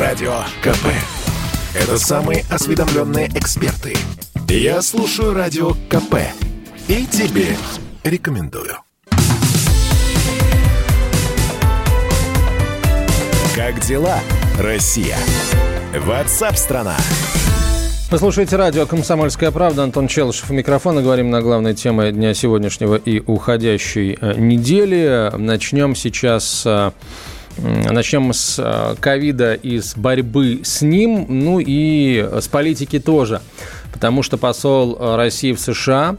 Радио КП. Это самые осведомленные эксперты. Я слушаю Радио КП. И тебе рекомендую. Как дела, Россия? Ватсап-страна! Вы слушаете радио «Комсомольская правда». Антон Челышев у микрофона. Говорим на главной теме дня сегодняшнего и уходящей э, недели. Начнем сейчас э, Начнем с э, ковида и с борьбы с ним, ну и с политики тоже. Потому что посол России в США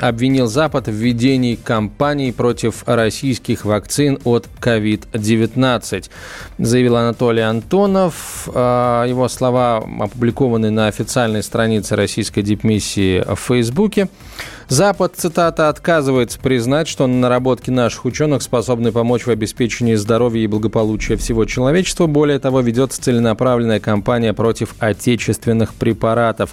обвинил Запад в ведении кампании против российских вакцин от COVID-19, заявил Анатолий Антонов. А, его слова опубликованы на официальной странице российской дипмиссии в Фейсбуке. Запад, цитата, отказывается признать, что наработки наших ученых способны помочь в обеспечении здоровья и благополучия всего человечества. Более того, ведется целенаправленная кампания против отечественных препаратов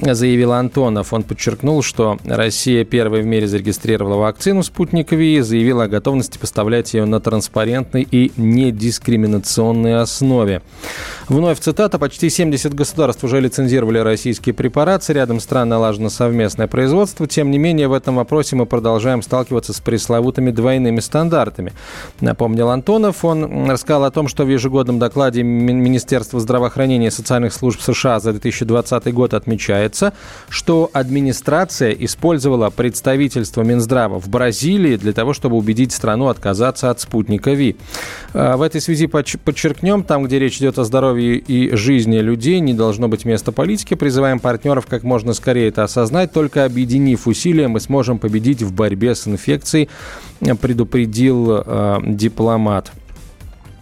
заявил Антонов. Он подчеркнул, что Россия первой в мире зарегистрировала вакцину «Спутник Ви» и заявила о готовности поставлять ее на транспарентной и недискриминационной основе. Вновь цитата. «Почти 70 государств уже лицензировали российские препараты. Рядом стран налажено совместное производство. Тем не менее, в этом вопросе мы продолжаем сталкиваться с пресловутыми двойными стандартами», напомнил Антонов. Он рассказал о том, что в ежегодном докладе Министерства здравоохранения и социальных служб США за 2020 год отмечает, Сообщается, что администрация использовала представительство Минздрава в Бразилии для того, чтобы убедить страну отказаться от спутника ВИ. А, в этой связи подчеркнем, там, где речь идет о здоровье и жизни людей, не должно быть места политики. Призываем партнеров как можно скорее это осознать. Только объединив усилия, мы сможем победить в борьбе с инфекцией, предупредил э, дипломат.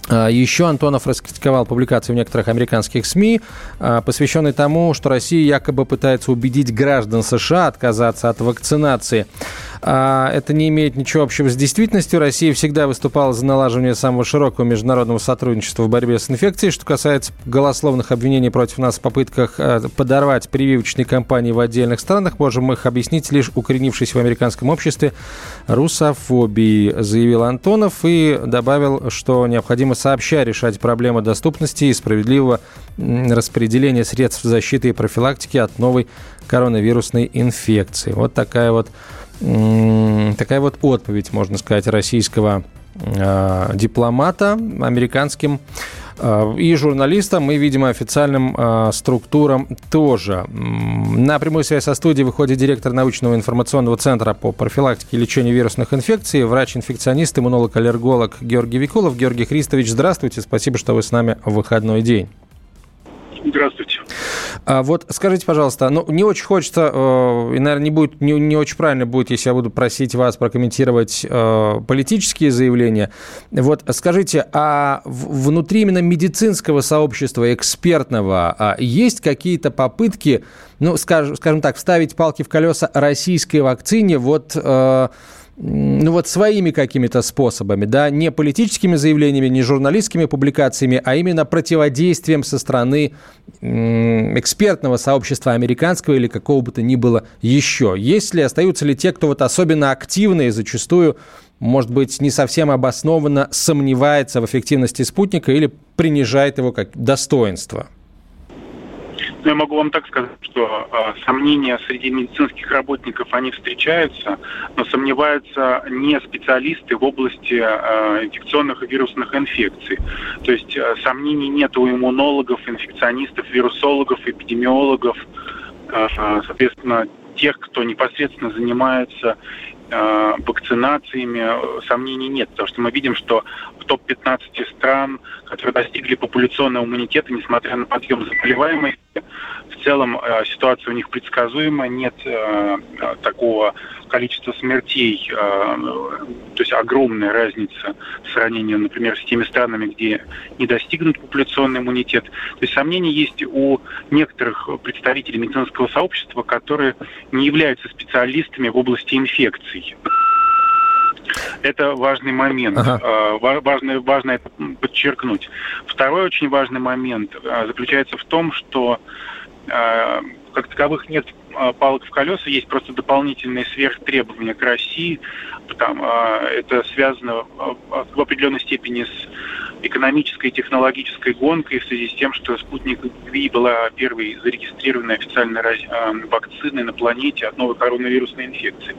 А, Еще Антонов раскритиковал публикации в некоторых американских СМИ, а, посвященные тому, что Россия якобы пытается убедить граждан США отказаться от вакцинации. А, это не имеет ничего общего с действительностью. Россия всегда выступала за налаживание самого широкого международного сотрудничества в борьбе с инфекцией. Что касается голословных обвинений против нас в попытках э, подорвать прививочные кампании в отдельных странах, можем их объяснить лишь укоренившись в американском обществе русофобии, заявил Антонов и добавил, что необходимо сообща решать проблемы доступности и справедливого распределения средств защиты и профилактики от новой коронавирусной инфекции. Вот такая вот такая вот отповедь, можно сказать, российского э, дипломата американским э, и журналистам, и, видимо, официальным э, структурам тоже. На прямую связь со студией выходит директор научного информационного центра по профилактике и лечению вирусных инфекций, врач-инфекционист, иммунолог-аллерголог Георгий Викулов. Георгий Христович, здравствуйте, спасибо, что вы с нами в выходной день. Здравствуйте. А вот скажите, пожалуйста, ну не очень хочется, э, и, наверное, не будет не, не очень правильно будет, если я буду просить вас прокомментировать э, политические заявления. Вот скажите, а внутри именно медицинского сообщества экспертного а есть какие-то попытки, ну, скажем, скажем так, вставить палки в колеса российской вакцине? Вот э, ну вот своими какими-то способами, да, не политическими заявлениями, не журналистскими публикациями, а именно противодействием со стороны экспертного сообщества американского или какого бы то ни было еще. Есть ли, остаются ли те, кто вот особенно активно и зачастую, может быть, не совсем обоснованно сомневается в эффективности спутника или принижает его как достоинство? Но я могу вам так сказать, что э, сомнения среди медицинских работников, они встречаются, но сомневаются не специалисты в области э, инфекционных и вирусных инфекций. То есть э, сомнений нет у иммунологов, инфекционистов, вирусологов, эпидемиологов, э, соответственно, тех, кто непосредственно занимается э, вакцинациями, сомнений нет, потому что мы видим, что в топ-15 стран, которые достигли популяционного иммунитета, несмотря на подъем заболеваемости, в целом э, ситуация у них предсказуема, нет э, такого количества смертей, э, то есть огромная разница в сравнении, например, с теми странами, где не достигнут популяционный иммунитет. То есть сомнения есть у некоторых представителей медицинского сообщества, которые не являются специалистами в области инфекций. Это важный момент. Ага. Важно, важно это подчеркнуть. Второй очень важный момент заключается в том, что а, как таковых нет а, палок в колеса, есть просто дополнительные сверхтребования к России. Там, а, это связано в определенной степени с экономической и технологической гонкой в связи с тем, что спутник Ви была первой зарегистрированной официальной э, вакциной на планете от новой коронавирусной инфекции.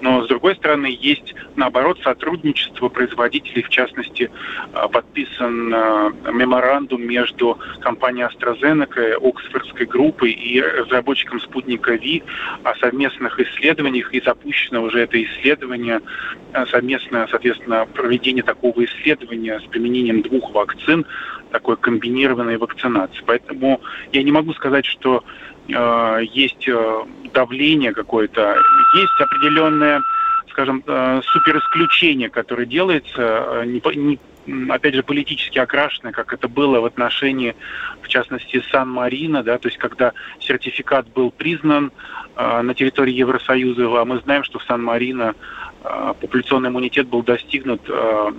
Но, с другой стороны, есть, наоборот, сотрудничество производителей, в частности, э, подписан э, меморандум между компанией AstraZeneca, Оксфордской группой и разработчиком спутника Ви о совместных исследованиях, и запущено уже это исследование, совместное, соответственно, проведение такого исследования с применением двух вакцин, такой комбинированной вакцинации. Поэтому я не могу сказать, что э, есть э, давление какое-то, есть определенное, скажем, э, суперисключение, которое делается, э, не, не, опять же, политически окрашенное, как это было в отношении, в частности, Сан-Марина, да, то есть когда сертификат был признан э, на территории Евросоюза, а мы знаем, что в Сан-Марино э, популяционный иммунитет был достигнут э,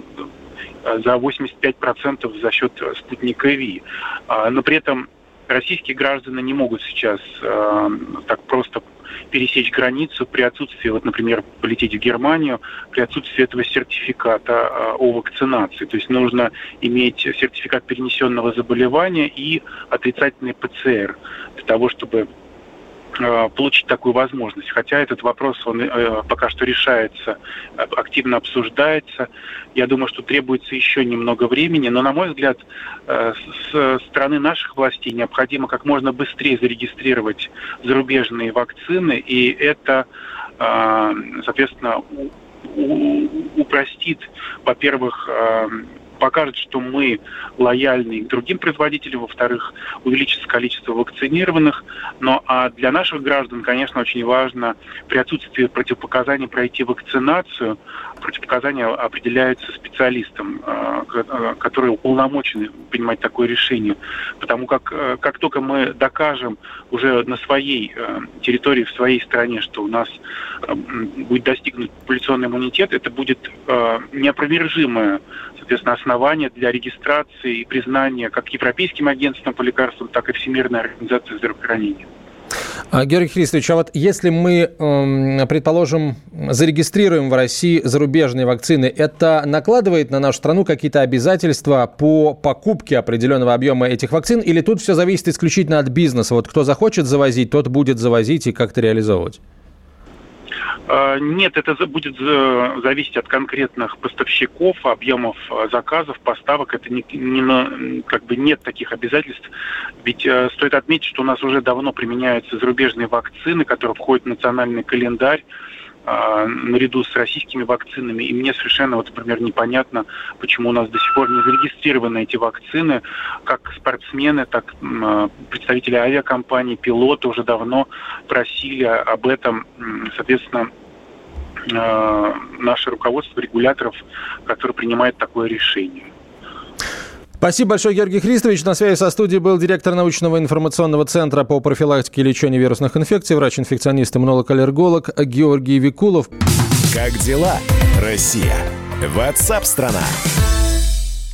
за 85% за счет спутника ВИ. А, но при этом российские граждане не могут сейчас э, так просто пересечь границу при отсутствии, вот, например, полететь в Германию, при отсутствии этого сертификата э, о вакцинации. То есть нужно иметь сертификат перенесенного заболевания и отрицательный ПЦР для того, чтобы Э, получить такую возможность. Хотя этот вопрос, он э, пока что решается, э, активно обсуждается. Я думаю, что требуется еще немного времени, но, на мой взгляд, с стороны наших властей необходимо как можно быстрее зарегистрировать зарубежные вакцины, и это, соответственно, упростит, во-первых, покажет, что мы лояльны к другим производителям, во-вторых, увеличится количество вакцинированных. Но а для наших граждан, конечно, очень важно при отсутствии противопоказаний пройти вакцинацию. Противопоказания определяются специалистом, э, э, который уполномочен принимать такое решение. Потому как э, как только мы докажем уже на своей территории, в своей стране, что у нас будет достигнут популяционный иммунитет, это будет неопровержимое соответственно, основания для регистрации и признания как Европейским агентством по лекарствам, так и Всемирной организацией здравоохранения. А, Георгий Христович, а вот если мы, эм, предположим, зарегистрируем в России зарубежные вакцины, это накладывает на нашу страну какие-то обязательства по покупке определенного объема этих вакцин, или тут все зависит исключительно от бизнеса? Вот кто захочет завозить, тот будет завозить и как-то реализовывать? А, нет, это будет зависеть от конкретных поставщиков, объемов а, заказов, поставок. Это не, не как бы нет таких обязательств. Ведь э, стоит отметить, что у нас уже давно применяются зарубежные вакцины, которые входят в национальный календарь э, наряду с российскими вакцинами. И мне совершенно, вот, например, непонятно, почему у нас до сих пор не зарегистрированы эти вакцины. Как спортсмены, так э, представители авиакомпаний, пилоты уже давно просили об этом. Соответственно, э, наше руководство регуляторов, которое принимает такое решение. Спасибо большое, Георгий Христович. На связи со студией был директор научного информационного центра по профилактике и лечению вирусных инфекций, врач-инфекционист, иммунолог-аллерголог Георгий Викулов. Как дела, Россия? Ватсап-страна! страна